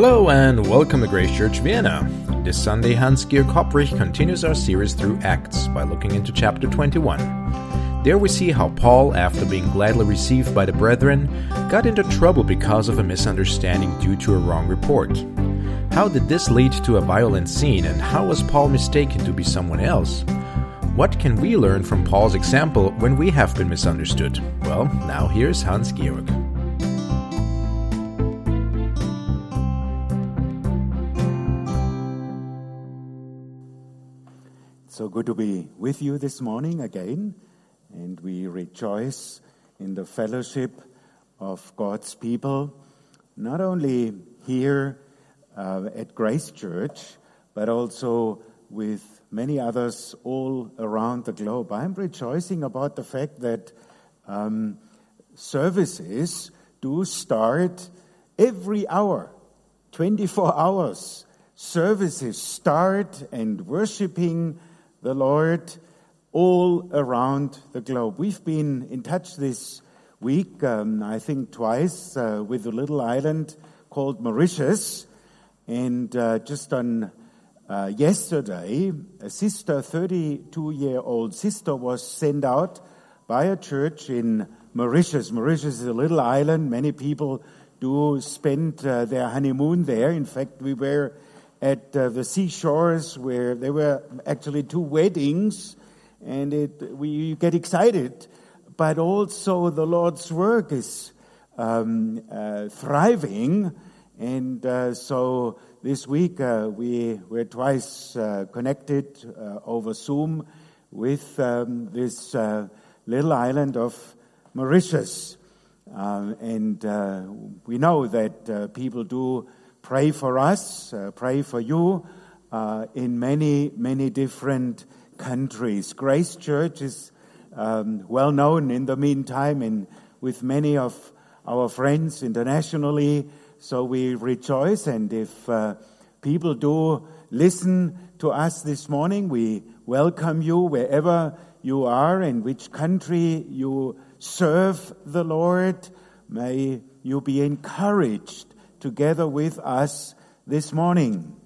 Hello and welcome to Grace Church Vienna. This Sunday, Hans Georg Kopprich continues our series through Acts by looking into chapter 21. There we see how Paul, after being gladly received by the brethren, got into trouble because of a misunderstanding due to a wrong report. How did this lead to a violent scene, and how was Paul mistaken to be someone else? What can we learn from Paul's example when we have been misunderstood? Well, now here's Hans Georg. Good to be with you this morning again, and we rejoice in the fellowship of God's people, not only here uh, at Grace Church, but also with many others all around the globe. I'm rejoicing about the fact that um, services do start every hour, 24 hours. Services start and worshiping the Lord all around the globe. We've been in touch this week, um, I think twice, uh, with a little island called Mauritius. And uh, just on uh, yesterday, a sister, 32 year old sister, was sent out by a church in Mauritius. Mauritius is a little island. Many people do spend uh, their honeymoon there. In fact, we were at uh, the seashores where there were actually two weddings, and it, we get excited. But also, the Lord's work is um, uh, thriving, and uh, so this week uh, we were twice uh, connected uh, over Zoom with um, this little island of Mauritius. Um, and we know that people do pray for us, uh, pray for you uh, in many, many different countries. Grace Church is um, well known in the meantime and with many of our friends internationally. So we rejoice, and if uh, people do listen to us this morning, we welcome you wherever you are, in which country you serve the Lord. May you be encouraged together with us this morning.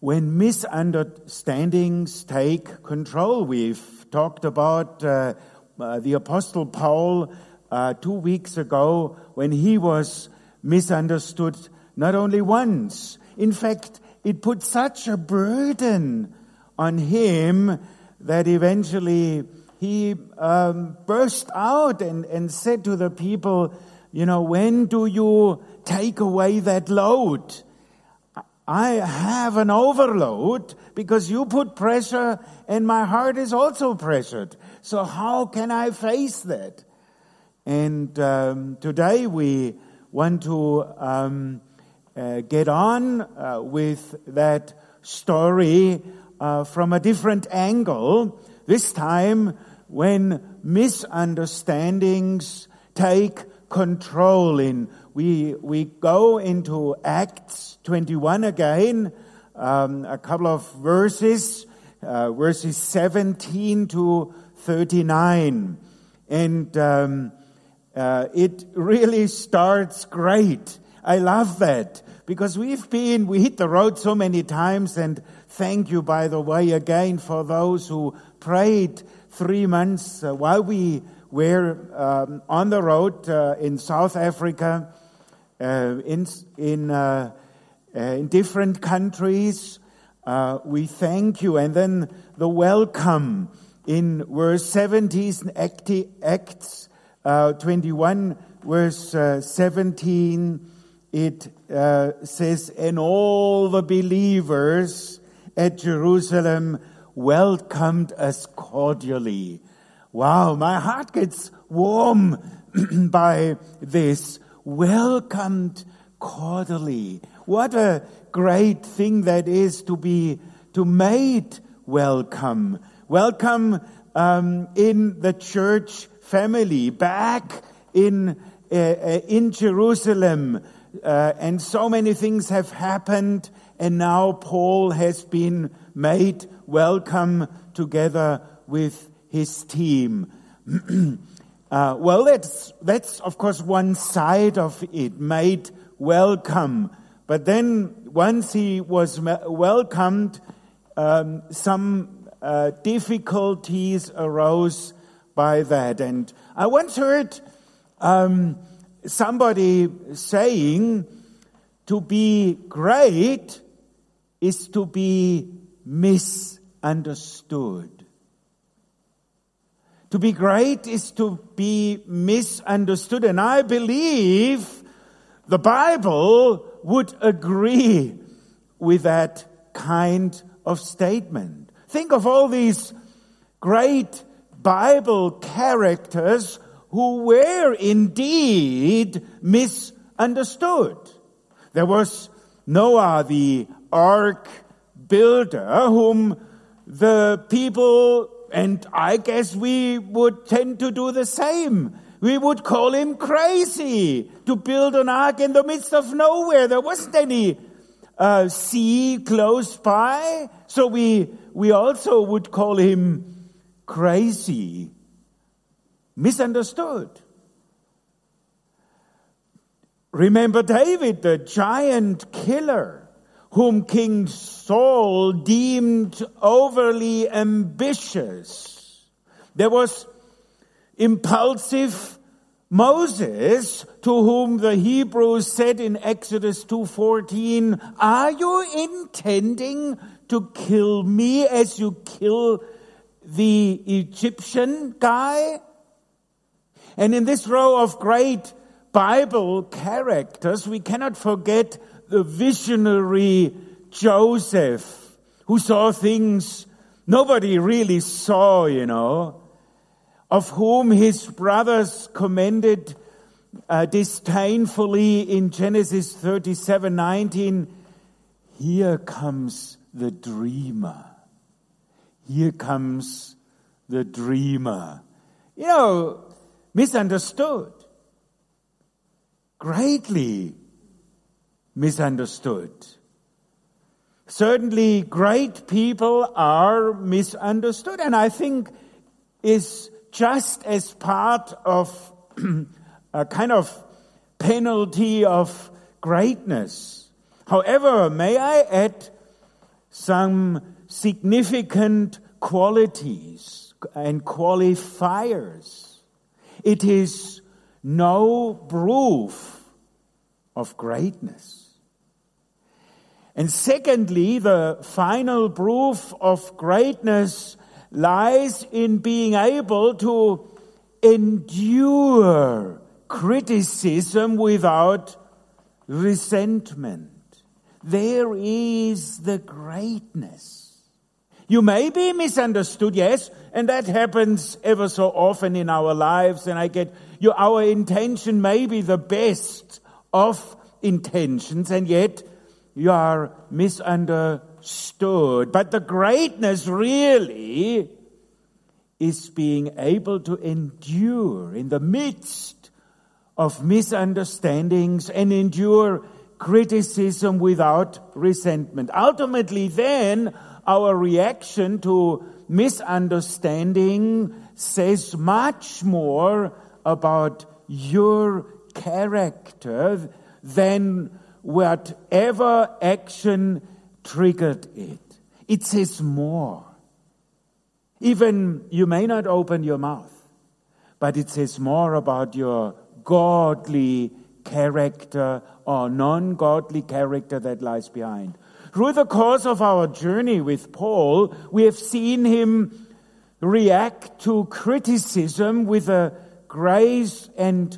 When misunderstandings take control, we've talked about uh, uh, the Apostle Paul uh, two weeks ago when he was misunderstood not only once. In fact, it put such a burden on him that eventually he um, burst out and, and said to the people, you know, when do you take away that load? I have an overload because you put pressure and my heart is also pressured. So how can I face that? And um, today we want to um, uh, get on uh, with that story uh, from a different angle. This time when misunderstandings take control in. We, we go into Acts 21 again, um, a couple of verses, uh, verses 17 to 39. And um, uh, it really starts great. I love that because we've been, we hit the road so many times and thank you, by the way, again for those who prayed three months uh, while we were um, on the road uh, in South Africa, uh, in in uh, uh in different countries. Uh, we thank you, and then the welcome in verse 17, Acts uh, 21, verse 17. It says, "And all the believers at Jerusalem welcomed us cordially." Wow, my heart gets warm by this. Welcomed cordially. What a great thing that is to be to made welcome. Welcome um, in the church family, back in uh, uh, in Jerusalem, uh, and so many things have happened, and now Paul has been made welcome together with his team. uh, well, that's, that's of course one side of it, made welcome. But then, once he was welcomed, um, some uh, difficulties arose by that. And I once heard um, somebody saying, to be great is to be misunderstood. To be great is to be misunderstood. And I believe the Bible would agree with that kind of statement. Think of all these great Bible characters who were indeed misunderstood. There was Noah, the ark builder, whom the people and I guess we would tend to do the same. We would call him crazy to build an ark in the midst of nowhere. There wasn't any uh, sea close by. So we, we also would call him crazy, misunderstood. Remember David, the giant killer whom King Saul deemed overly ambitious. There was impulsive Moses to whom the Hebrews said in Exodus 2:14, "Are you intending to kill me as you kill the Egyptian guy?" And in this row of great Bible characters, we cannot forget the visionary Joseph, who saw things nobody really saw, you know, of whom his brothers commended uh, disdainfully in Genesis 37 19. Here comes the dreamer. Here comes the dreamer. You know, misunderstood. Greatly misunderstood. Certainly, great people are misunderstood, and I think is just as part of a kind of penalty of greatness. However, may I add some significant qualities and qualifiers? It is no proof of greatness. And secondly, the final proof of greatness lies in being able to endure criticism without resentment. There is the greatness. You may be misunderstood, yes, and that happens ever so often in our lives, and I get you, our intention may be the best of intentions, and yet you are misunderstood. But the greatness really is being able to endure in the midst of misunderstandings and endure criticism without resentment. Ultimately, then, our reaction to misunderstanding says much more about your character than whatever action triggered it. It says more. Even you may not open your mouth, but it says more about your godly character or non godly character that lies behind. Through the course of our journey with Paul, we have seen him react to criticism with a grace and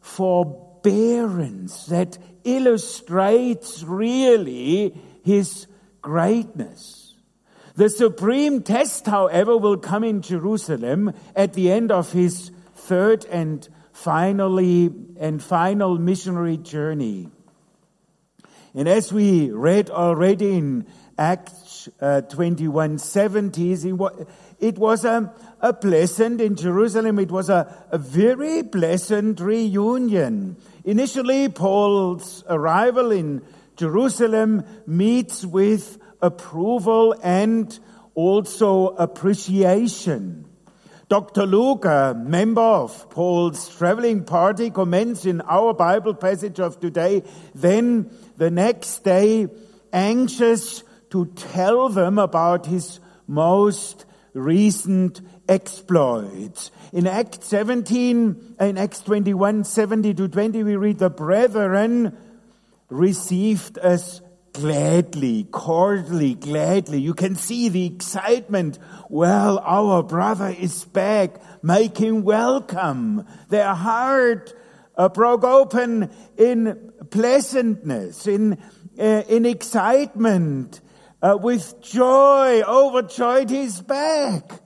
forbearance that illustrates really his greatness. The supreme test, however, will come in Jerusalem at the end of his third and finally and final missionary journey. And as we read already in Acts uh, 21 70, it was a, a pleasant in Jerusalem, it was a, a very pleasant reunion. Initially, Paul's arrival in Jerusalem meets with approval and also appreciation. Dr. Luke, a member of Paul's traveling party, comments in our Bible passage of today, then the next day, anxious to tell them about his most recent exploits. In Acts 17, in Acts 21, 70 to 20, we read, the brethren received us gladly, cordially, gladly. You can see the excitement. Well, our brother is back. Make him welcome. Their heart uh, broke open in pleasantness, in, uh, in excitement, uh, with joy, overjoyed he's back.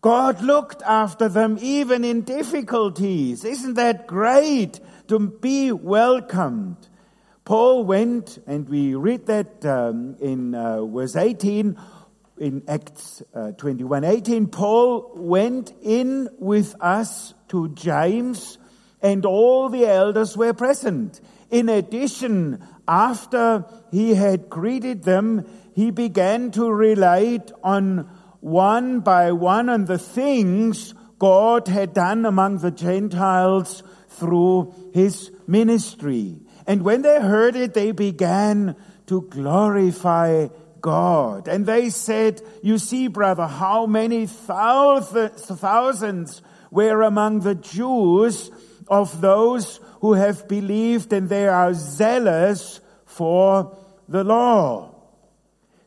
God looked after them even in difficulties. Isn't that great to be welcomed? Paul went, and we read that um, in uh, verse 18, in Acts uh, 21 18. Paul went in with us to James, and all the elders were present. In addition, after he had greeted them, he began to relate on one by one on the things God had done among the Gentiles through his ministry. And when they heard it, they began to glorify God. And they said, You see, brother, how many thousands were among the Jews of those who have believed and they are zealous for the law.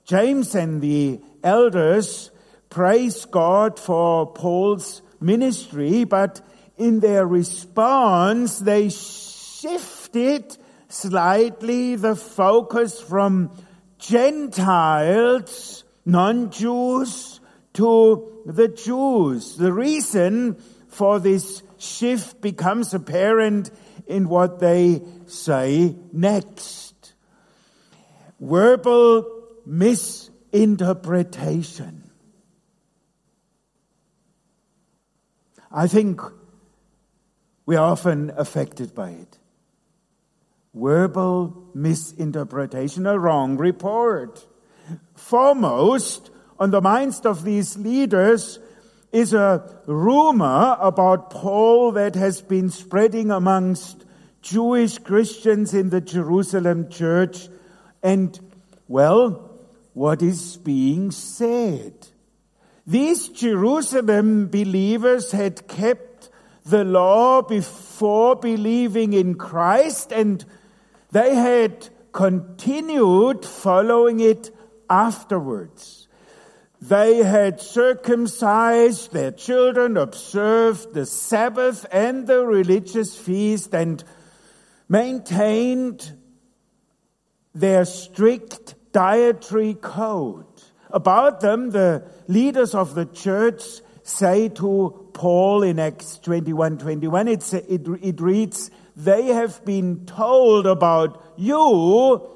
James and the elders praise God for Paul's ministry, but in their response, they shifted slightly the focus from Gentiles, non-Jews, to the Jews. The reason for this shift becomes apparent in what they say next. Verbal misinterpretation. I think we are often affected by it. Verbal misinterpretation, a wrong report. Foremost on the minds of these leaders is a rumor about Paul that has been spreading amongst Jewish Christians in the Jerusalem church. And, well, what is being said? These Jerusalem believers had kept the law before believing in Christ and they had continued following it afterwards. They had circumcised their children, observed the Sabbath and the religious feast, and maintained their strict dietary code. About them, the leaders of the church say to Paul in Acts 21 21, it, it, it reads, They have been told about you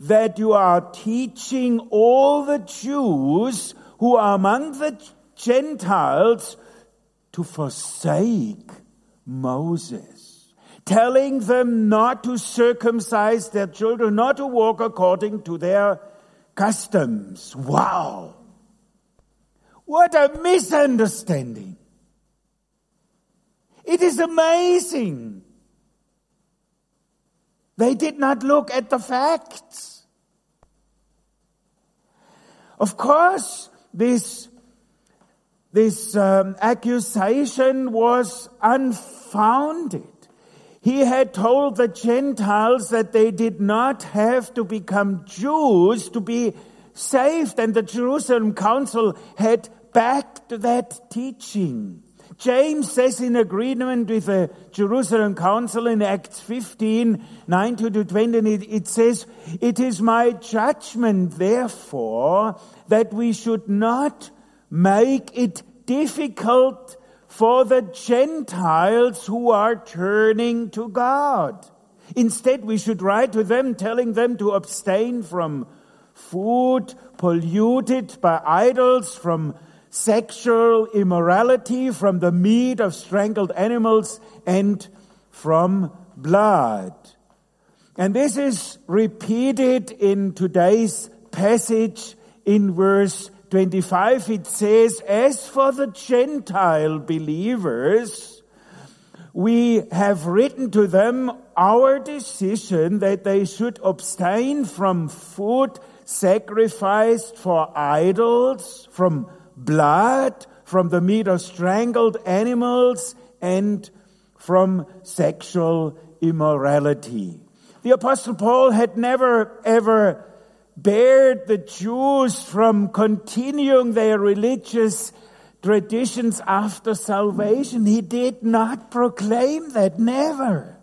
that you are teaching all the Jews who are among the Gentiles to forsake Moses, telling them not to circumcise their children, not to walk according to their customs. Wow! What a misunderstanding! It is amazing. They did not look at the facts. Of course, this, this um, accusation was unfounded. He had told the Gentiles that they did not have to become Jews to be saved, and the Jerusalem Council had backed that teaching. James says in agreement with the Jerusalem Council in Acts 15, 19 to 20, it, it says, It is my judgment, therefore, that we should not make it difficult for the Gentiles who are turning to God. Instead, we should write to them telling them to abstain from food polluted by idols, from sexual immorality, from the meat of strangled animals, and from blood. And this is repeated in today's passage in verse 25, it says, As for the Gentile believers, we have written to them our decision that they should abstain from food sacrificed for idols, from blood, from the meat of strangled animals, and from sexual immorality. The apostle Paul had never ever barred the Jews from continuing their religious traditions after salvation. He did not proclaim that, never.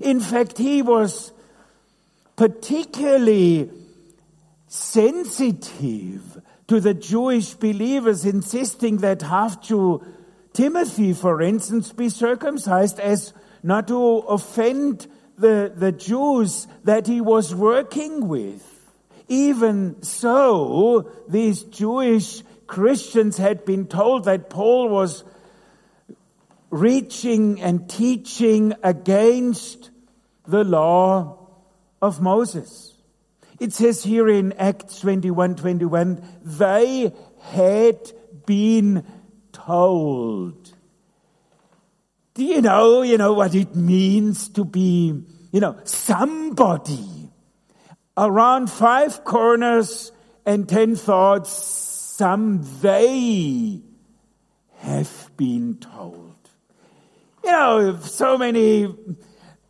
In fact, he was particularly sensitive to the Jewish believers insisting that half Jew Timothy, for instance, be circumcised as not to offend the, the Jews that he was working with. Even so, these Jewish Christians had been told that Paul was reaching and teaching against the law of Moses. It says here in Acts 21 21, they had been told. Do you know, you know what it means to be, you know, somebody around five corners and ten thoughts, some they have been told. You know, so many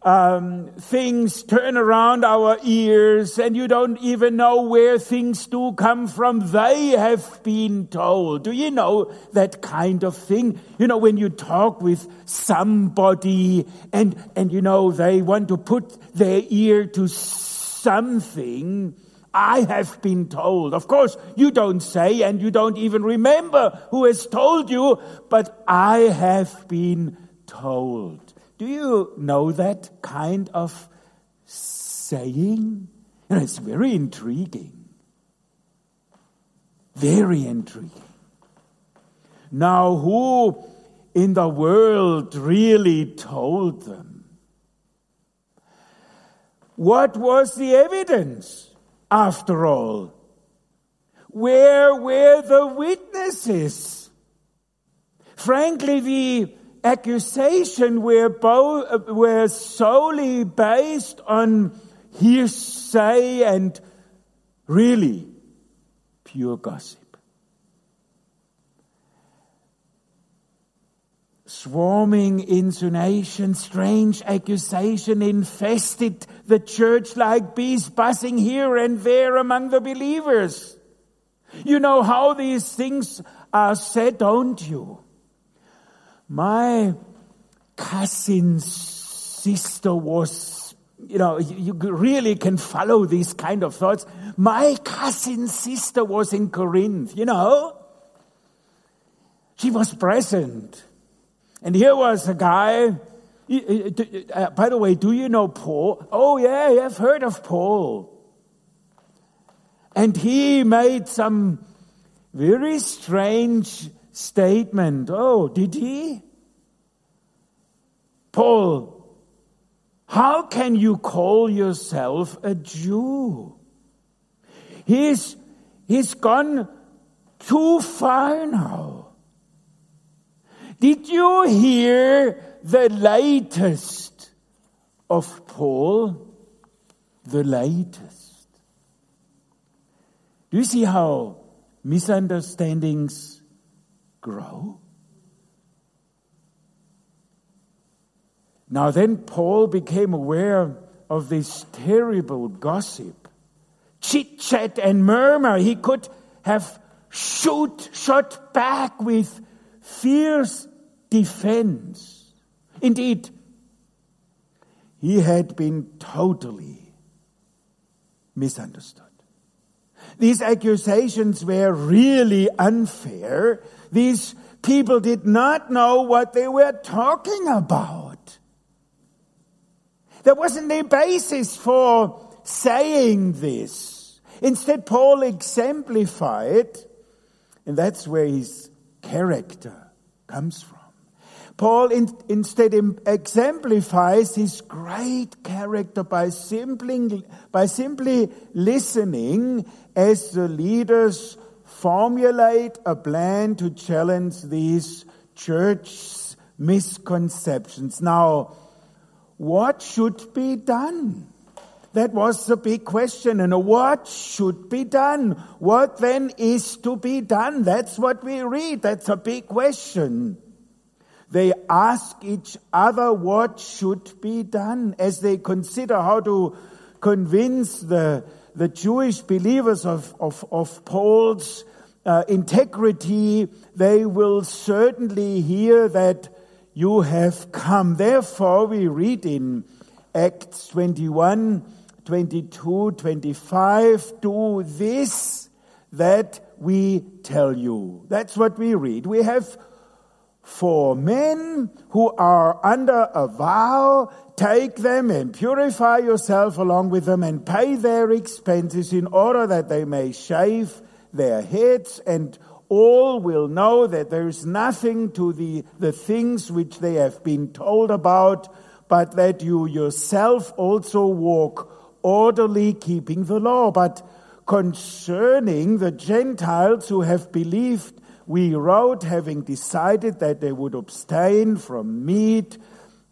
um, things turn around our ears and you don't even know where things do come from. They have been told. Do you know that kind of thing? You know, when you talk with somebody and, and you know, they want to put their ear to something. I have been told. Of course, you don't say and you don't even remember who has told you, but I have been told. Do you know that kind of saying? And it's very intriguing. Very intriguing. Now, who in the world really told them? What was the evidence, after all? Where were the witnesses? Frankly, the accusation were, both, were solely based on hearsay and really pure gossip. Swarming insinuation, strange accusation infested the church like bees buzzing here and there among the believers. You know how these things are said, don't you? My cousin's sister was, you know, you really can follow these kind of thoughts. My cousin's sister was in Corinth, you know. She was present. And here was a guy. Uh, by the way, do you know Paul? Oh, yeah, I've heard of Paul. And he made some very strange statement. Oh, did he? Paul, how can you call yourself a Jew? He's, he's gone too far now. Did you hear the latest of Paul? The latest. Do you see how misunderstandings grow? Now, then Paul became aware of this terrible gossip, chit chat and murmur. He could have shoot, shot back with fierce defense. Indeed, he had been totally misunderstood. These accusations were really unfair. These people did not know what they were talking about. There wasn't a basis for saying this. Instead, Paul exemplified, and that's where his character comes from. Paul in, instead exemplifies his great character by simply, by simply listening as the leaders formulate a plan to challenge these church misconceptions. Now, what should be done? That was the big question. And what should be done? What then is to be done? That's what we read. That's a big question. They ask each other what should be done as they consider how to convince the, the Jewish believers of, of, of Paul's uh, integrity. They will certainly hear that you have come. Therefore, we read in Acts 21, 22, 25, do this that we tell you. That's what we read. We have for men who are under a vow, take them and purify yourself along with them and pay their expenses in order that they may shave their heads and all will know that there is nothing to the, the things which they have been told about, but that you yourself also walk orderly, keeping the law. But concerning the Gentiles who have believed, we wrote having decided that they would abstain from meat,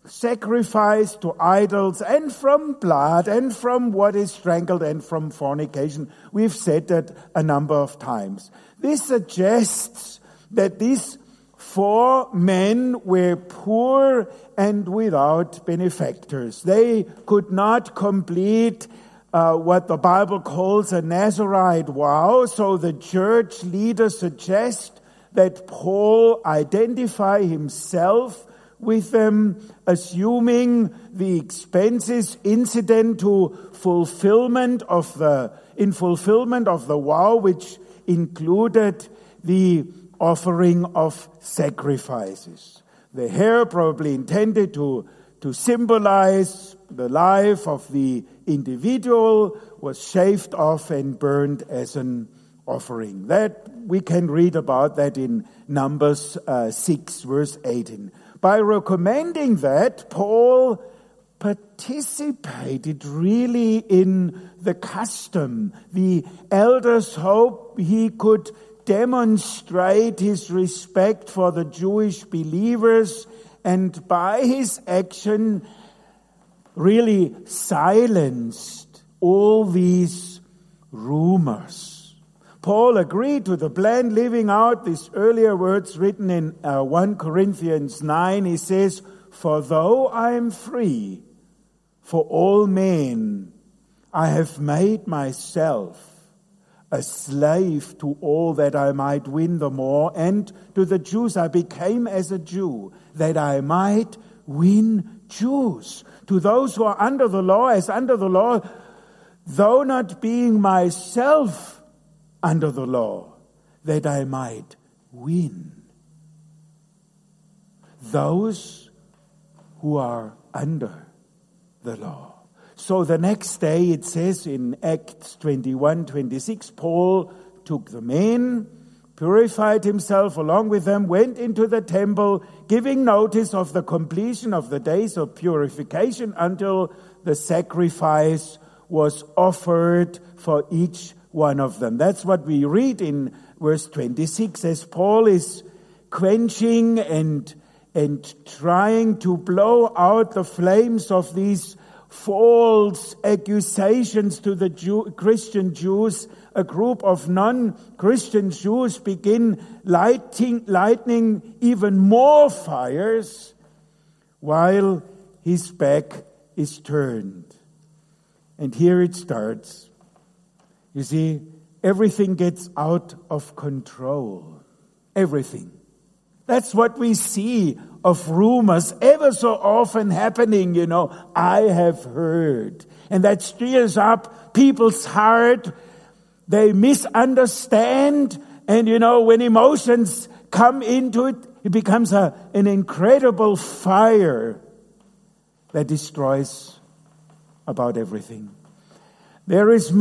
sacrifice to idols, and from blood, and from what is strangled, and from fornication. We've said that a number of times. This suggests that these four men were poor and without benefactors. They could not complete uh, what the Bible calls a Nazarite vow, so the church leaders suggest that Paul identify himself with them, assuming the expenses incident to fulfillment of the, in fulfillment of the vow, which included the offering of sacrifices. The hair probably intended to, to symbolize the life of the individual was shaved off and burned as an offering. That we can read about that in Numbers uh, 6 verse 18. By recommending that, Paul participated really in the custom. The elders hope he could demonstrate his respect for the Jewish believers and by his action really silenced all these rumors Paul agreed to the plan, leaving out these earlier words written in uh, 1 Corinthians 9. He says, For though I am free for all men, I have made myself a slave to all that I might win the more. And to the Jews, I became as a Jew that I might win Jews. To those who are under the law, as under the law, though not being myself under the law, that I might win those who are under the law. So the next day it says in Acts 21 26, Paul took the men, purified himself along with them, went into the temple, giving notice of the completion of the days of purification until the sacrifice was offered for each one of them. That's what we read in verse 26 as Paul is quenching and, and trying to blow out the flames of these false accusations to the Jew, Christian Jews. A group of non-Christian Jews begin lighting, lightning even more fires while his back is turned. And here it starts. You see, everything gets out of control. Everything. That's what we see of rumors ever so often happening, you know. I have heard. And that stirs up people's heart. They misunderstand. And you know, when emotions come into it, it becomes a, an incredible fire that destroys about everything. There is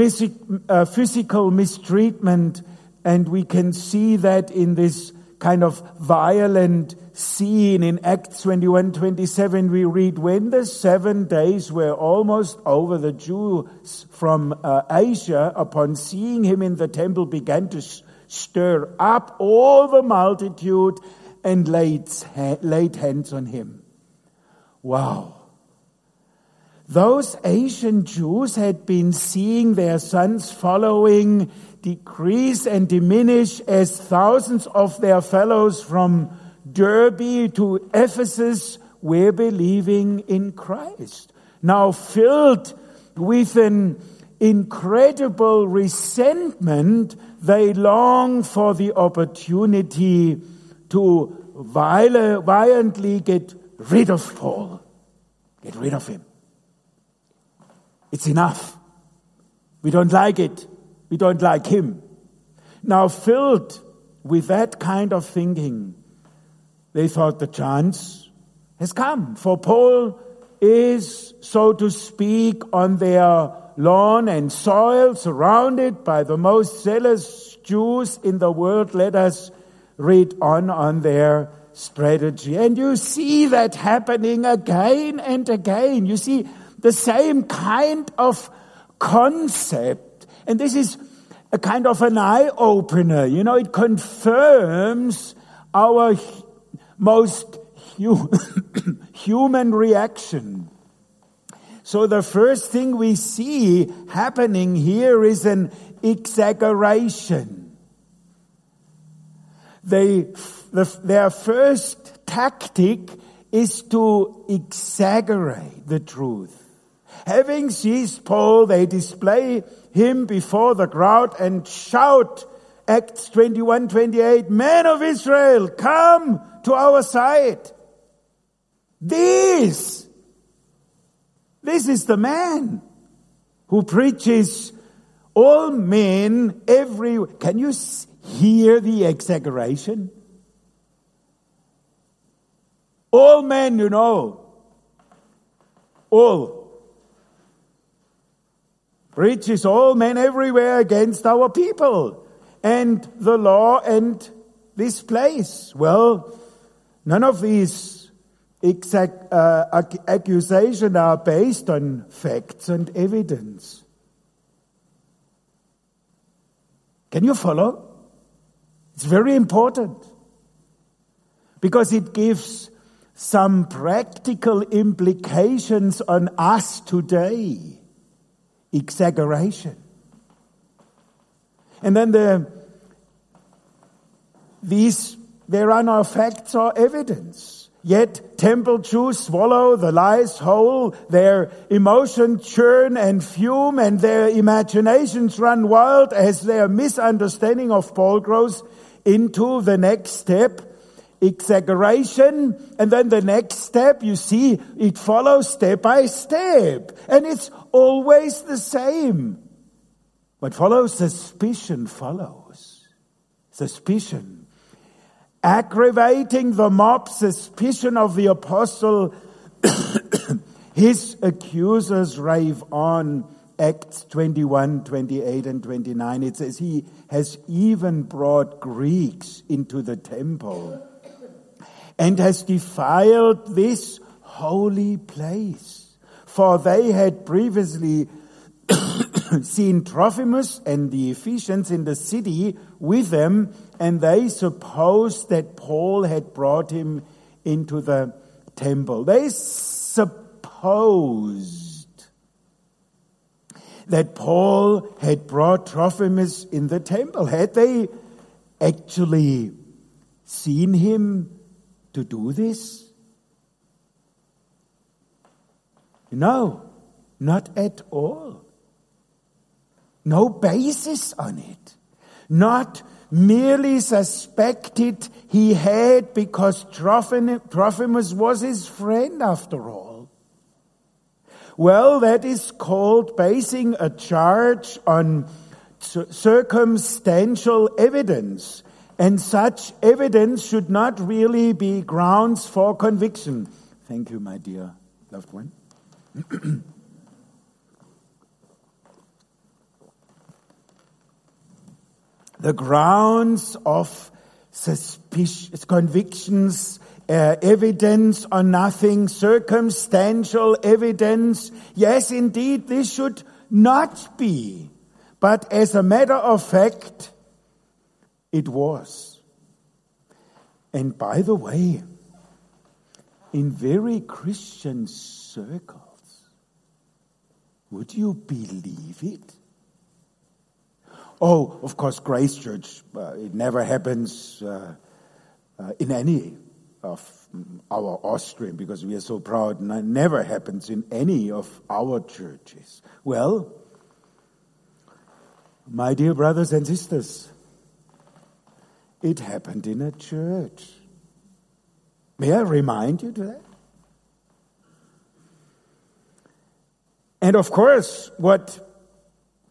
uh, physical mistreatment, and we can see that in this kind of violent scene in Acts 21 27. We read, When the seven days were almost over, the Jews from uh, Asia, upon seeing him in the temple, began to stir up all the multitude and laid, laid hands on him. Wow. Those ancient Jews had been seeing their sons following decrease and diminish as thousands of their fellows from Derbe to Ephesus were believing in Christ. Now filled with an incredible resentment, they long for the opportunity to violently get rid of Paul. Get rid of him. It's enough. We don't like it. We don't like him. Now, filled with that kind of thinking, they thought the chance has come. For Paul is, so to speak, on their lawn and soil, surrounded by the most zealous Jews in the world. Let us read on on their strategy. And you see that happening again and again. You see the same kind of concept. And this is a kind of an eye opener. You know, it confirms our most human reaction. So the first thing we see happening here is an exaggeration. They, the, their first tactic is to exaggerate the truth. Having seized Paul, they display him before the crowd and shout, Acts 21, 28, Men of Israel, come to our side. This, this is the man who preaches all men every, can you hear the exaggeration? All men, you know, all preaches all men everywhere against our people and the law and this place. Well, none of these exact, uh, accusations are based on facts and evidence. Can you follow? It's very important because it gives some practical implications on us today exaggeration. And then the, these, there are no facts or evidence. Yet temple Jews swallow the lies whole, their emotions churn and fume, and their imaginations run wild as their misunderstanding of Paul grows into the next step exaggeration. And then the next step, you see, it follows step by step. And it's always the same. What follows? Suspicion follows. Suspicion. Aggravating the mob, suspicion of the apostle. His accusers rave on. Acts 21, 28 and 29. It says he has even brought Greeks into the temple and has defiled this holy place. For they had previously seen Trophimus and the Ephesians in the city with them, and they supposed that Paul had brought him into the temple. They supposed that Paul had brought Trophimus in the temple. Had they actually seen him to do this? No, not at all. No basis on it. Not merely suspected he had because Trophimus was his friend after all. Well, that is called basing a charge on circumstantial evidence and such evidence should not really be grounds for conviction. Thank you, my dear loved one. the grounds of suspicious convictions, uh, evidence or nothing, circumstantial evidence. Yes, indeed, this should not be. But as a matter of fact, It was. And by the way, in very Christian circles, would you believe it? Oh, of course, Grace Church, uh, it never happens uh, uh, in any of our Austrian, because we are so proud, and it never happens in any of our churches. Well, my dear brothers and sisters, it happened in a church. May I remind you to that? And of course, what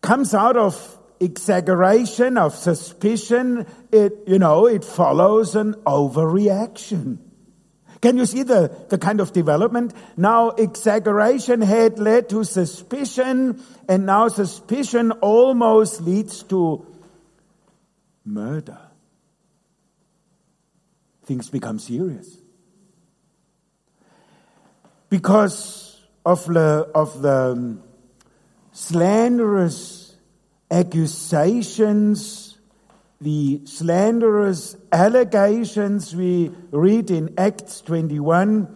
comes out of exaggeration, of suspicion, it, you know, it follows an overreaction. Can you see the, the kind of development? Now exaggeration had led to suspicion, and now suspicion almost leads to murder. Things become serious. Because of the, of the slanderous accusations the slanderous allegations we read in Acts 21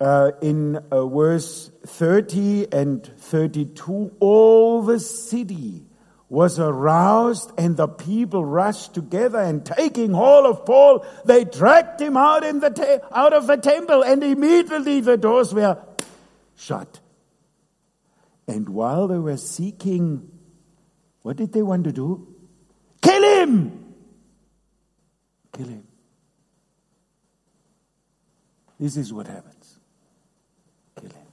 uh, in uh, verse 30 and 32. All the city was aroused and the people rushed together and taking hold of Paul, they dragged him out, in the out of the temple and immediately the doors were shut. And while they were seeking, what did they want to do? Kill him! Kill him. This is what happens. Kill him.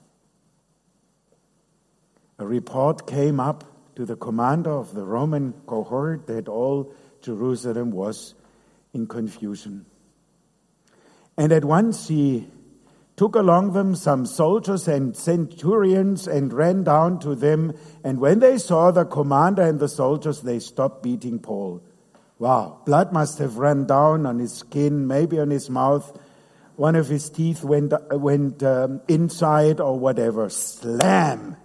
A report came up to the commander of the Roman cohort that all Jerusalem was in confusion. And at once he took along them some soldiers and centurions and ran down to them. And when they saw the commander and the soldiers, they stopped beating Paul. Wow, blood must have run down on his skin, maybe on his mouth. One of his teeth went, went um, inside or whatever. Slam!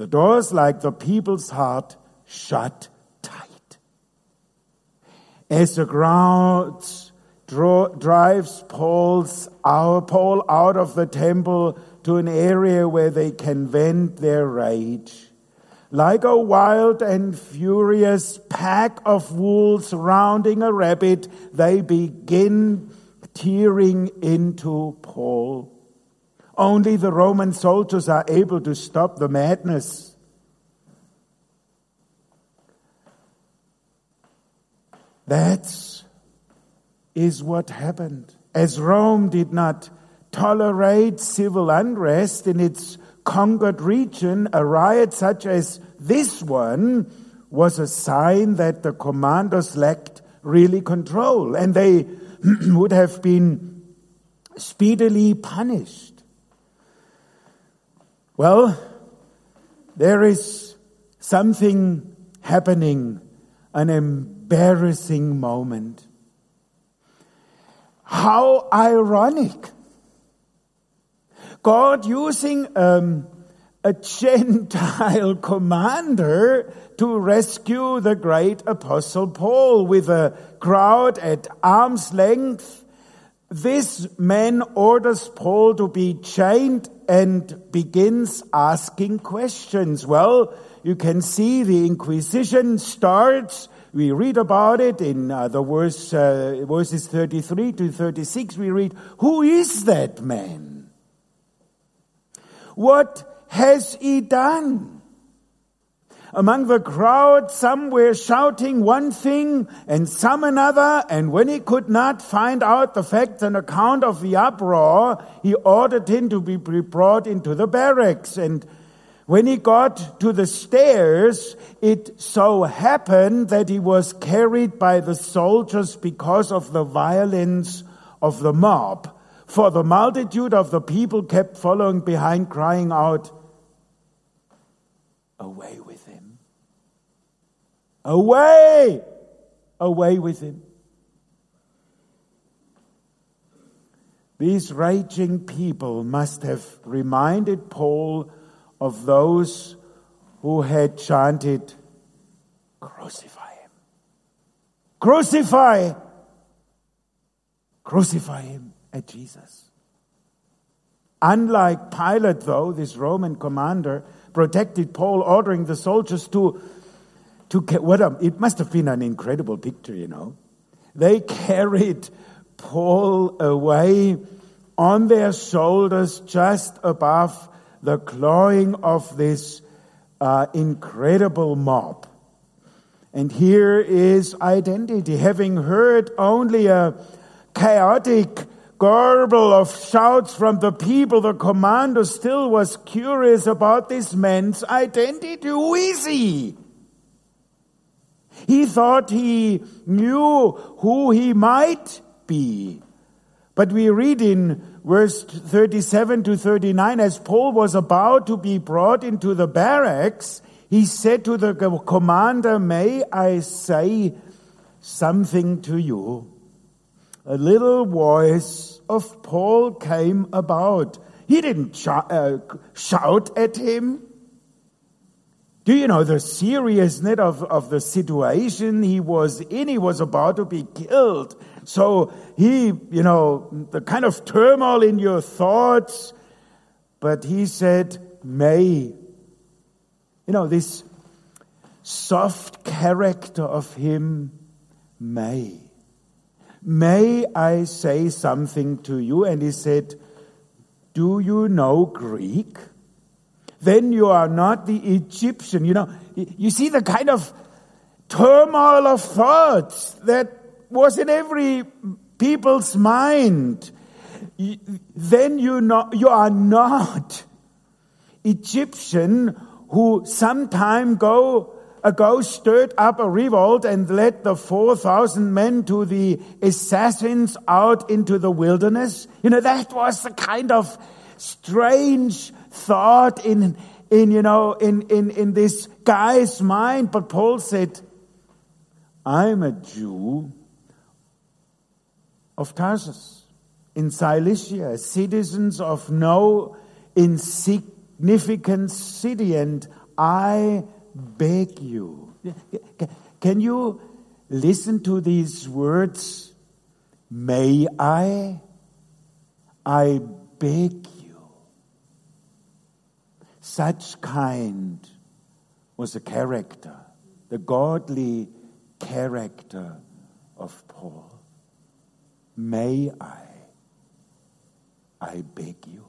The doors, like the people's heart, shut tight. As the crowds draw, drives Paul's, our Paul out of the temple to an area where they can vent their rage. Like a wild and furious pack of wolves rounding a rabbit, they begin tearing into Paul. Only the Roman soldiers are able to stop the madness. That's what happened. As Rome did not tolerate civil unrest in its conquered region, a riot such as this one was a sign that the commanders lacked really control and they would have been speedily punished. Well, there is something happening, an embarrassing moment. How ironic. God using um, a Gentile commander to rescue the great apostle Paul with a crowd at arm's length. This man orders Paul to be chained and begins asking questions. Well, you can see the Inquisition starts we read about it in uh, the verse, uh, verses 33 to 36. We read, Who is that man? What has he done? Among the crowd, some were shouting one thing and some another, and when he could not find out the facts and account of the uproar, he ordered him to be brought into the barracks and when he got to the stairs, it so happened that he was carried by the soldiers because of the violence of the mob. For the multitude of the people kept following behind, crying out, Away with! Away! Away with him! These raging people must have reminded Paul of those who had chanted, Crucify him. Crucify! Crucify him at Jesus. Unlike Pilate, though, this Roman commander protected Paul, ordering the soldiers to, to what a, it must have been an incredible picture, you know. They carried Paul away on their shoulders just above the clawing of this uh, incredible mob. And here is identity. Having heard only a chaotic garble of shouts from the people, the commander still was curious about this man's identity. Who is he? He thought he knew who he might be. But we read in verse 37 to 39, as Paul was about to be brought into the barracks, he said to the commander, May I say something to you? A little voice of Paul came about. He didn't uh, shout at him. Do you know the seriousness of, of the situation he was in? He was about to be killed. So he, you know, the kind of turmoil in your thoughts, but he said, may. You know, this soft character of him, may. May I say something to you? And he said, Do you know Greek? Then you are not the Egyptian. You know, you see the kind of turmoil of thoughts that was in every people's mind. Then you, know, you are not Egyptian who some time ago, ago stirred up a revolt and led the 4,000 men to the assassins out into the wilderness. You know, that was the kind of strange thought in, in, you know, in, in, in this guy's mind. But Paul said, I'm a Jew of Tarsus in Cilicia, citizens of no insignificant city, and I beg you. Can you listen to these words? May I? I beg. Such kind was the character, the godly character of Paul. May I? I beg you.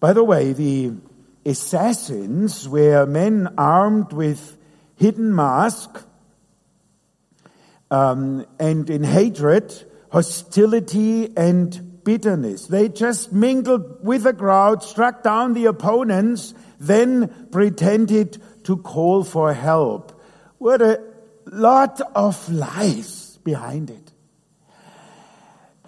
By the way, the assassins were men armed with hidden mask um, and in hatred, hostility, and bitterness. They just mingled with the crowd, struck down the opponents, then pretended to call for help. What a lot of lies behind it.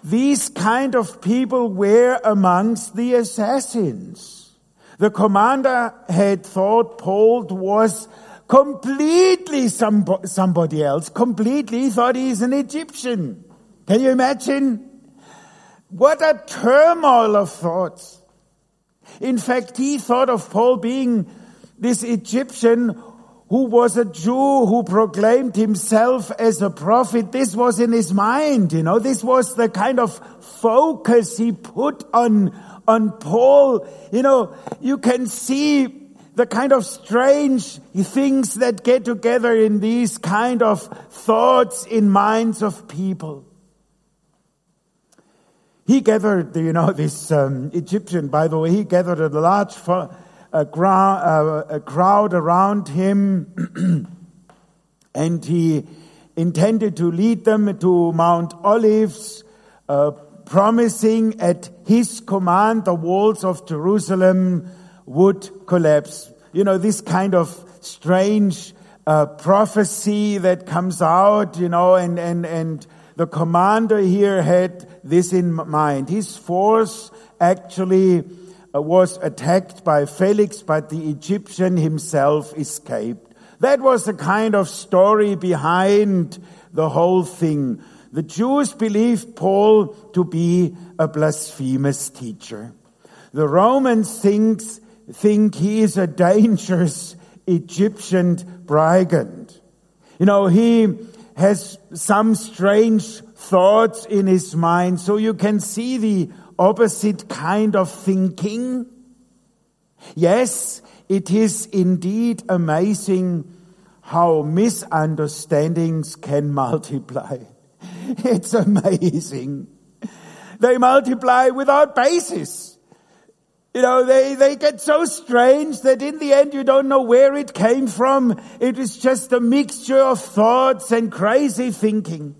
These kind of people were amongst the assassins. The commander had thought Paul was completely somebody else, completely thought he's an Egyptian. Can you imagine? What a turmoil of thoughts. In fact, he thought of Paul being this Egyptian who was a Jew who proclaimed himself as a prophet. This was in his mind, you know, this was the kind of focus he put on, on Paul. You know, you can see the kind of strange things that get together in these kind of thoughts in minds of people. He gathered, you know, this um, Egyptian, by the way, he gathered a large a, crowd, a crowd around him, and he intended to lead them to Mount Olives, uh, promising at his command the walls of Jerusalem would collapse. You know, this kind of strange uh, prophecy that comes out, you know, and, and, and the commander here had this in mind. His force actually uh, was attacked by Felix, but the Egyptian himself escaped. That was the kind of story behind the whole thing. The Jews believed Paul to be a blasphemous teacher. The Romans thinks, think he is a dangerous Egyptian brigand. You know, he has some strange thoughts in his mind. So you can see the opposite kind of thinking. Yes, it is indeed amazing how misunderstandings can multiply. It's amazing. They multiply without basis. You know, they, they get so strange that in the end you don't know where it came from. It is just a mixture of thoughts and crazy thinking.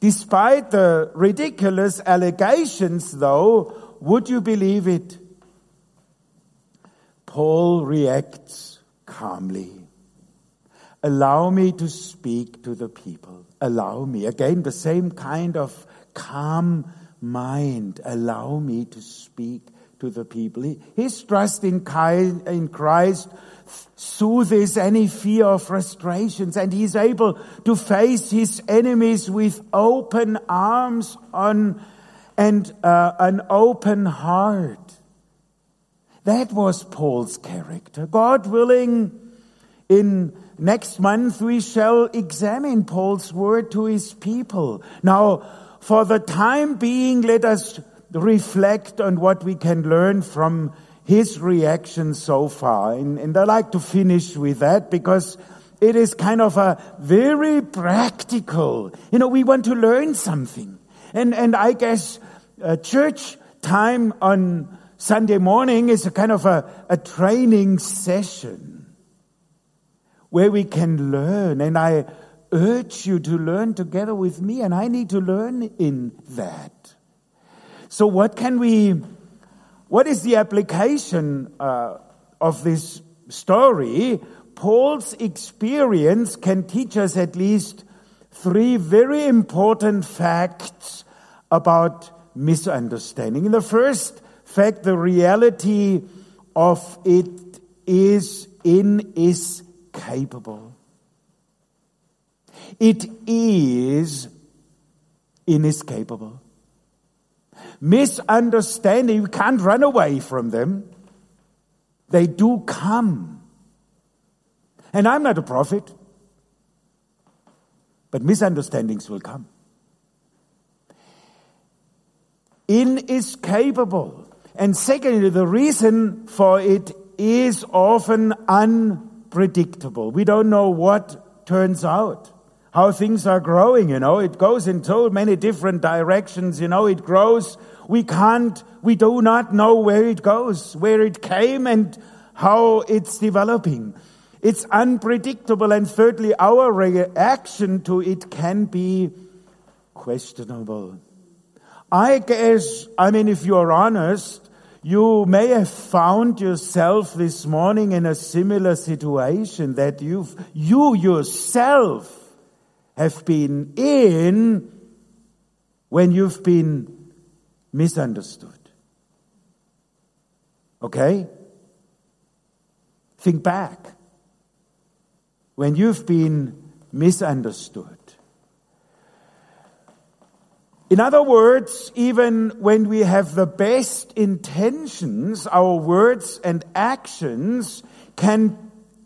Despite the ridiculous allegations, though, would you believe it? Paul reacts calmly. Allow me to speak to the people. Allow me. Again, the same kind of calm mind. Allow me to speak to the people. His trust in Christ soothes any fear or frustrations, and he's able to face his enemies with open arms on, and uh, an open heart. That was Paul's character. God willing, in next month we shall examine Paul's word to his people. Now, for the time being, let us reflect on what we can learn from his reaction so far. And, and I like to finish with that because it is kind of a very practical, you know, we want to learn something. And, and I guess uh, church time on Sunday morning is a kind of a, a training session where we can learn. And I urge you to learn together with me, and I need to learn in that. So, what can we, what is the application uh, of this story? Paul's experience can teach us at least three very important facts about misunderstanding. In the first fact, the reality of it is in is capable. It is inescapable. Misunderstanding, you can't run away from them. They do come. And I'm not a prophet, but misunderstandings will come. Inescapable. And secondly, the reason for it is often unpredictable. We don't know what turns out how things are growing, you know. It goes in so many different directions, you know. It grows. We can't, we do not know where it goes, where it came and how it's developing. It's unpredictable. And thirdly, our reaction to it can be questionable. I guess, I mean, if you're honest, you may have found yourself this morning in a similar situation that you've, you yourself have been in when you've been misunderstood. Okay? Think back. When you've been misunderstood. In other words, even when we have the best intentions, our words and actions can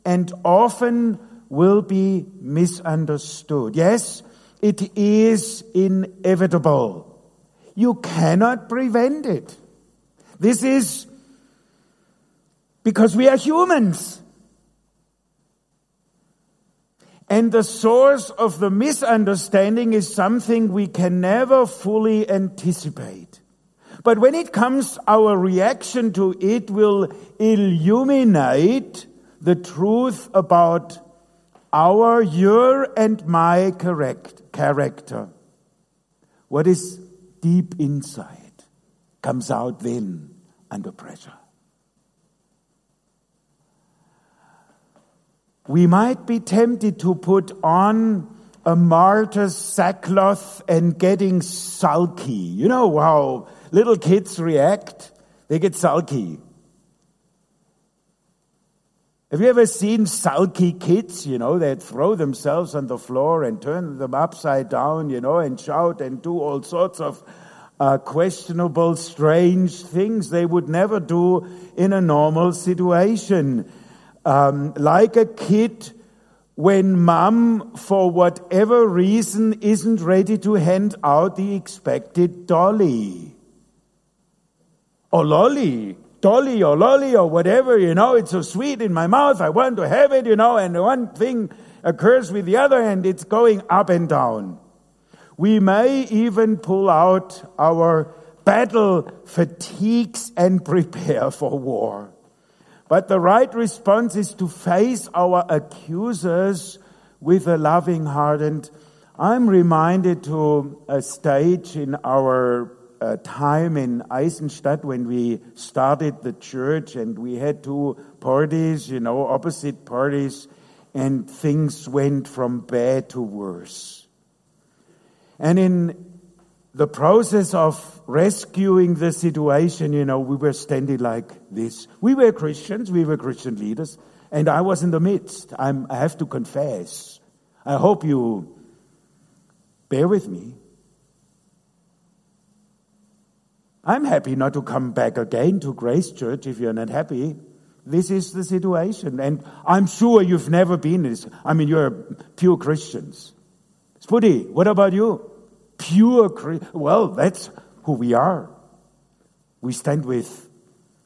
and often will be misunderstood. Yes, it is inevitable. You cannot prevent it. This is because we are humans. And the source of the misunderstanding is something we can never fully anticipate. But when it comes, our reaction to it will illuminate the truth about our, your, and my correct character. What is deep inside comes out then under pressure. We might be tempted to put on a martyr's sackcloth and getting sulky. You know how little kids react? They get sulky. Have you ever seen sulky kids, you know, that throw themselves on the floor and turn them upside down, you know, and shout and do all sorts of uh, questionable, strange things they would never do in a normal situation. Um, like a kid when mom, for whatever reason, isn't ready to hand out the expected dolly or lolly, dolly or lolly or whatever, you know, it's so sweet in my mouth, I want to have it, you know, and one thing occurs with the other and it's going up and down. We may even pull out our battle fatigues and prepare for war. But the right response is to face our accusers with a loving heart. And I'm reminded to a stage in our uh, time in Eisenstadt when we started the church and we had two parties, you know, opposite parties, and things went from bad to worse. And in the process of rescuing the situation, you know, we were standing like this. We were Christians, we were Christian leaders, and I was in the midst. I'm, I have to confess. I hope you bear with me. I'm happy not to come back again to Grace Church if you're not happy. This is the situation. And I'm sure you've never been this. I mean, you're pure Christians. Spuddy, what about you? pure, well, that's who we are. We stand with,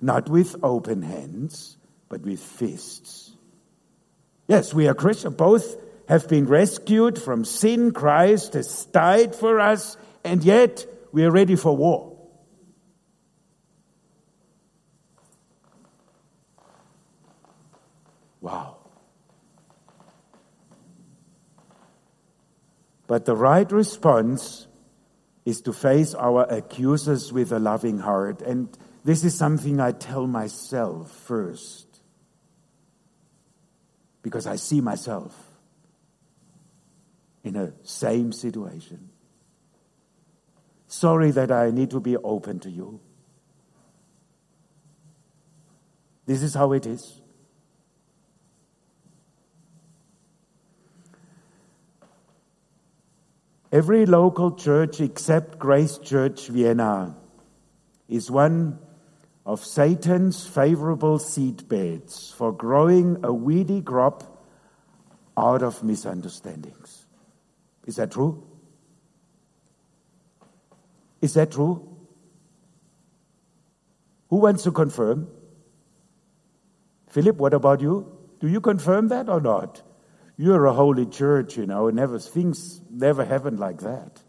not with open hands, but with fists. Yes, we are Christian. Both have been rescued from sin. Christ has died for us, and yet we are ready for war. Wow. But the right response is to face our accusers with a loving heart. And this is something I tell myself first. Because I see myself in a same situation. Sorry that I need to be open to you. This is how it is. Every local church except Grace Church Vienna is one of Satan's favorable seedbeds for growing a weedy crop out of misunderstandings. Is that true? Is that true? Who wants to confirm? Philip, what about you? Do you confirm that or not? You're a holy church, you know, never things never happened like that.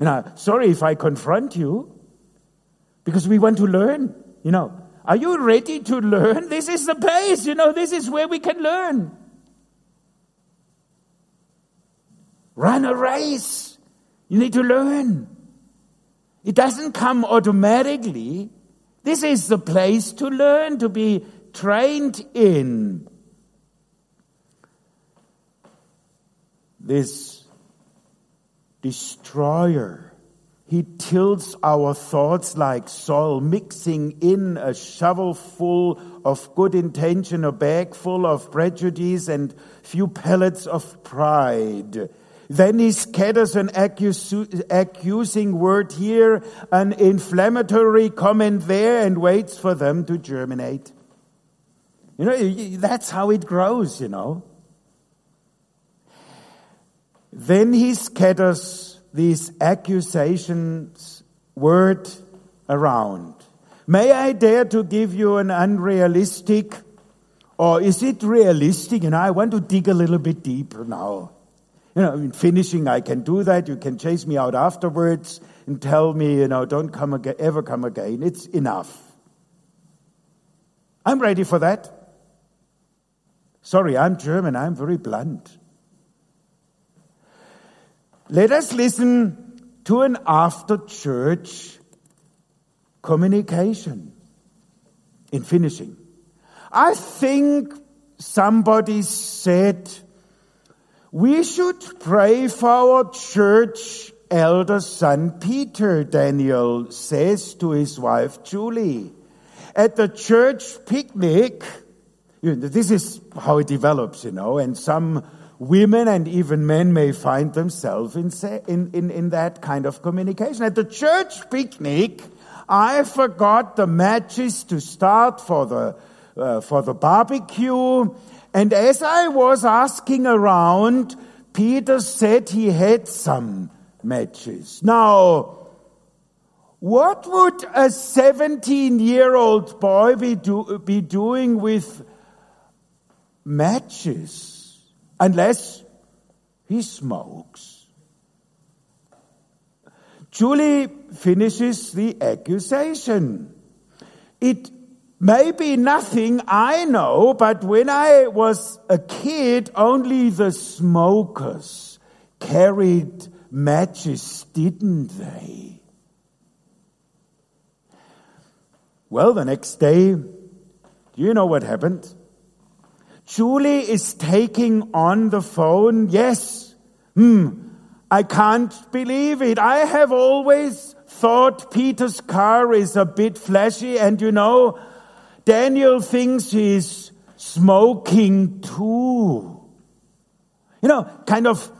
You know, sorry if I confront you, because we want to learn, you know. Are you ready to learn? This is the place, you know, this is where we can learn. Run a race. You need to learn. It doesn't come automatically. This is the place to learn, to be trained in. This destroyer. He tilts our thoughts like soil, mixing in a shovel full of good intention, a bag full of prejudice, and few pellets of pride. Then he scatters an accusing word here, an inflammatory comment there, and waits for them to germinate. You know, that's how it grows, you know. Then he scatters these accusations word around. May I dare to give you an unrealistic, or is it realistic? You know, I want to dig a little bit deeper now. You know, in finishing, I can do that. You can chase me out afterwards and tell me, you know, don't come ever come again. It's enough. I'm ready for that. Sorry, I'm German. I'm very blunt. Let us listen to an after church communication in finishing. I think somebody said we should pray for our church elder son Peter, Daniel says to his wife Julie. At the church picnic, this is how it develops, you know, and some women and even men may find themselves in, in, in, in that kind of communication. At the church picnic, I forgot the matches to start for the, uh, for the barbecue And as I was asking around, Peter said he had some matches. Now, what would a 17 year old boy be, do, be doing with matches? Unless he smokes. Julie finishes the accusation. It may be nothing I know, but when I was a kid, only the smokers carried matches, didn't they? Well, the next day, do you know what happened? Julie is taking on the phone. Yes. Hmm. I can't believe it. I have always thought Peter's car is a bit flashy and you know, Daniel thinks he's smoking too. You know, kind of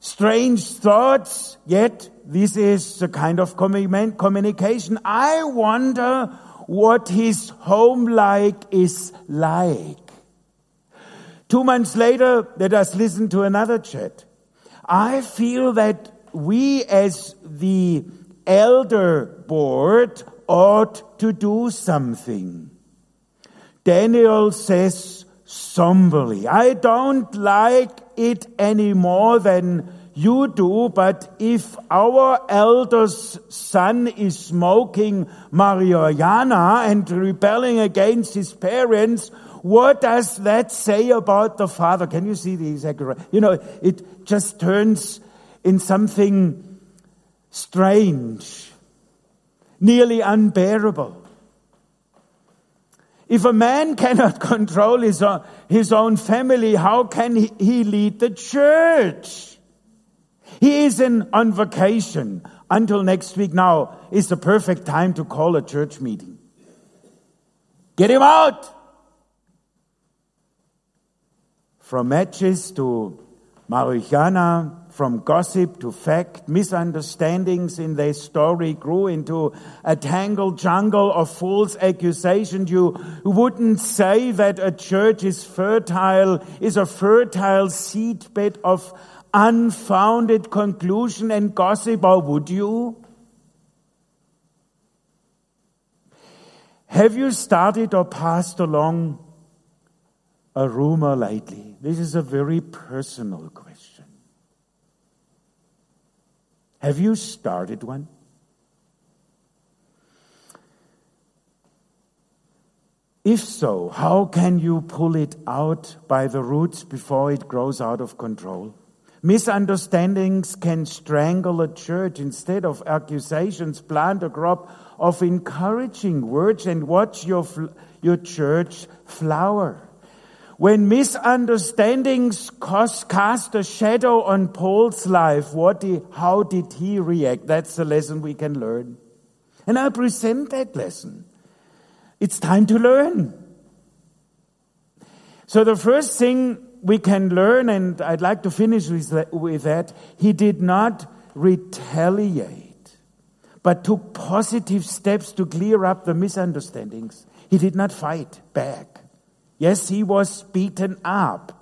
strange thoughts, yet this is the kind of communication. I wonder what his home like is like. Two months later, let us listen to another chat. I feel that we as the elder board ought to do something. Daniel says somberly, I don't like it any more than you do, but if our eldest son is smoking marijuana and rebelling against his parents, what does that say about the father? Can you see the exaggeration? You know, it just turns in something strange, nearly unbearable. If a man cannot control his own, his own family, how can he lead the church? He is in, on vacation until next week. Now is the perfect time to call a church meeting. Get him out! From matches to marijuana, from gossip to fact, misunderstandings in their story grew into a tangled jungle of false accusations. You wouldn't say that a church is fertile, is a fertile seedbed of unfounded conclusion and gossip, or would you? Have you started or passed along a rumor lately? This is a very personal question. Have you started one? If so, how can you pull it out by the roots before it grows out of control? Misunderstandings can strangle a church instead of accusations. Plant a crop of encouraging words and watch your, your church flower. When misunderstandings cast a shadow on Paul's life, what how did he react? That's the lesson we can learn. And I present that lesson. It's time to learn. So the first thing we can learn, and I'd like to finish with that, with that, he did not retaliate, but took positive steps to clear up the misunderstandings. He did not fight back. Yes, he was beaten up,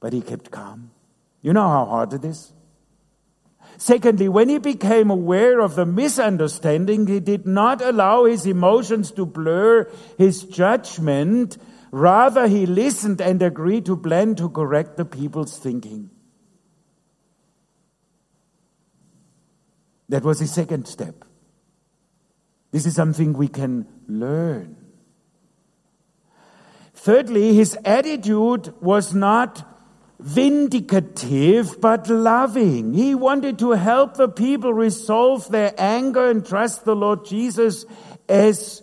but he kept calm. You know how hard it is? Secondly, when he became aware of the misunderstanding, he did not allow his emotions to blur his judgment Rather, he listened and agreed to plan to correct the people's thinking. That was his second step. This is something we can learn. Thirdly, his attitude was not vindicative, but loving. He wanted to help the people resolve their anger and trust the Lord Jesus as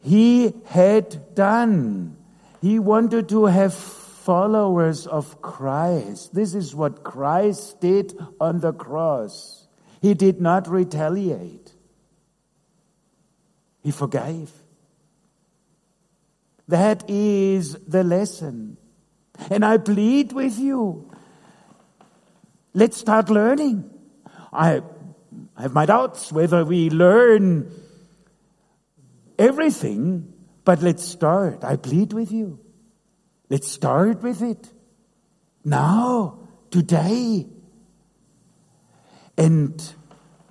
he had done. He wanted to have followers of Christ. This is what Christ did on the cross. He did not retaliate. He forgave. That is the lesson. And I plead with you. Let's start learning. I have my doubts whether we learn everything but let's start. I plead with you. Let's start with it. Now, today. And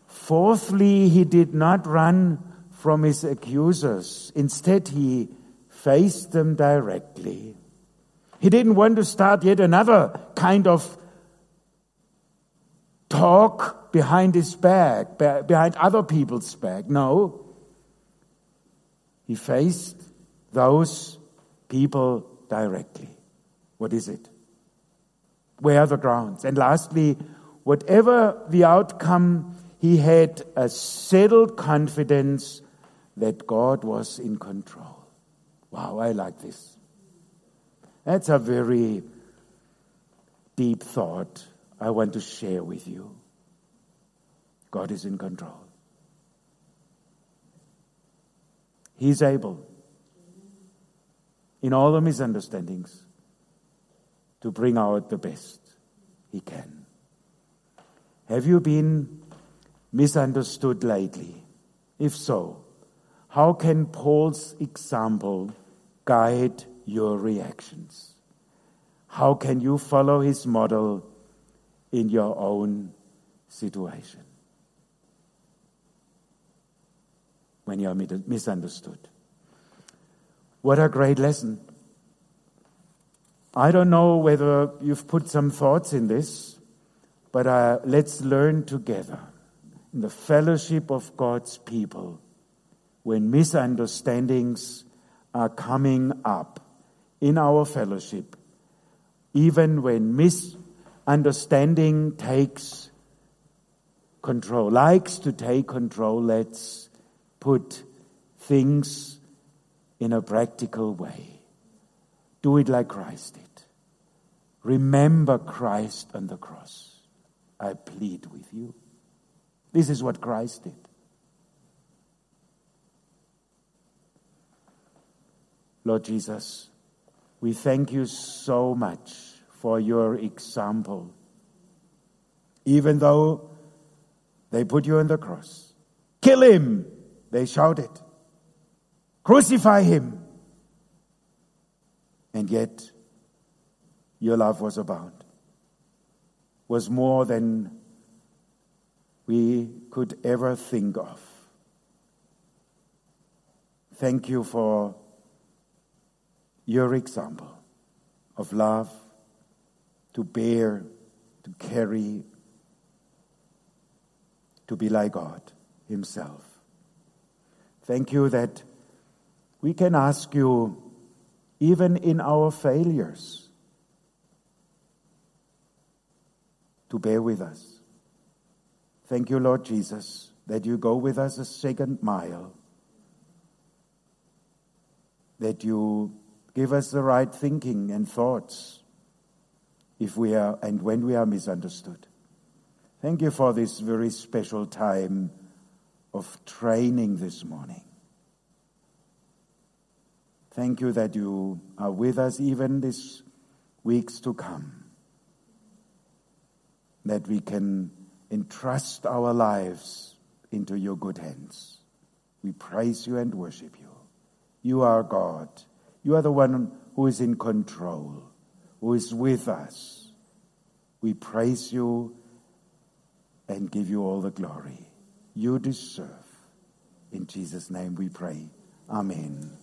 fourthly, he did not run from his accusers. Instead, he faced them directly. He didn't want to start yet another kind of talk behind his back, behind other people's back. No. He faced those people directly. What is it? Where are the grounds? And lastly, whatever the outcome, he had a settled confidence that God was in control. Wow, I like this. That's a very deep thought I want to share with you. God is in control. He's able, in all the misunderstandings, to bring out the best He can. Have you been misunderstood lately? If so, how can Paul's example guide your reactions? How can you follow his model in your own situation? When you are misunderstood. What a great lesson. I don't know whether you've put some thoughts in this, but uh, let's learn together in the fellowship of God's people when misunderstandings are coming up in our fellowship, even when misunderstanding takes control, likes to take control, let's put things in a practical way. Do it like Christ did. Remember Christ on the cross. I plead with you. This is what Christ did. Lord Jesus, we thank you so much for your example. Even though they put you on the cross, kill him, they shouted, crucify him. And yet, your love was abound, was more than we could ever think of. Thank you for your example of love to bear, to carry, to be like God Himself. Thank you that we can ask you, even in our failures, to bear with us. Thank you, Lord Jesus, that you go with us a second mile, that you Give us the right thinking and thoughts if we are and when we are misunderstood. Thank you for this very special time of training this morning. Thank you that you are with us even these weeks to come. That we can entrust our lives into your good hands. We praise you and worship you. You are God. You are the one who is in control, who is with us. We praise you and give you all the glory you deserve. In Jesus' name we pray. Amen.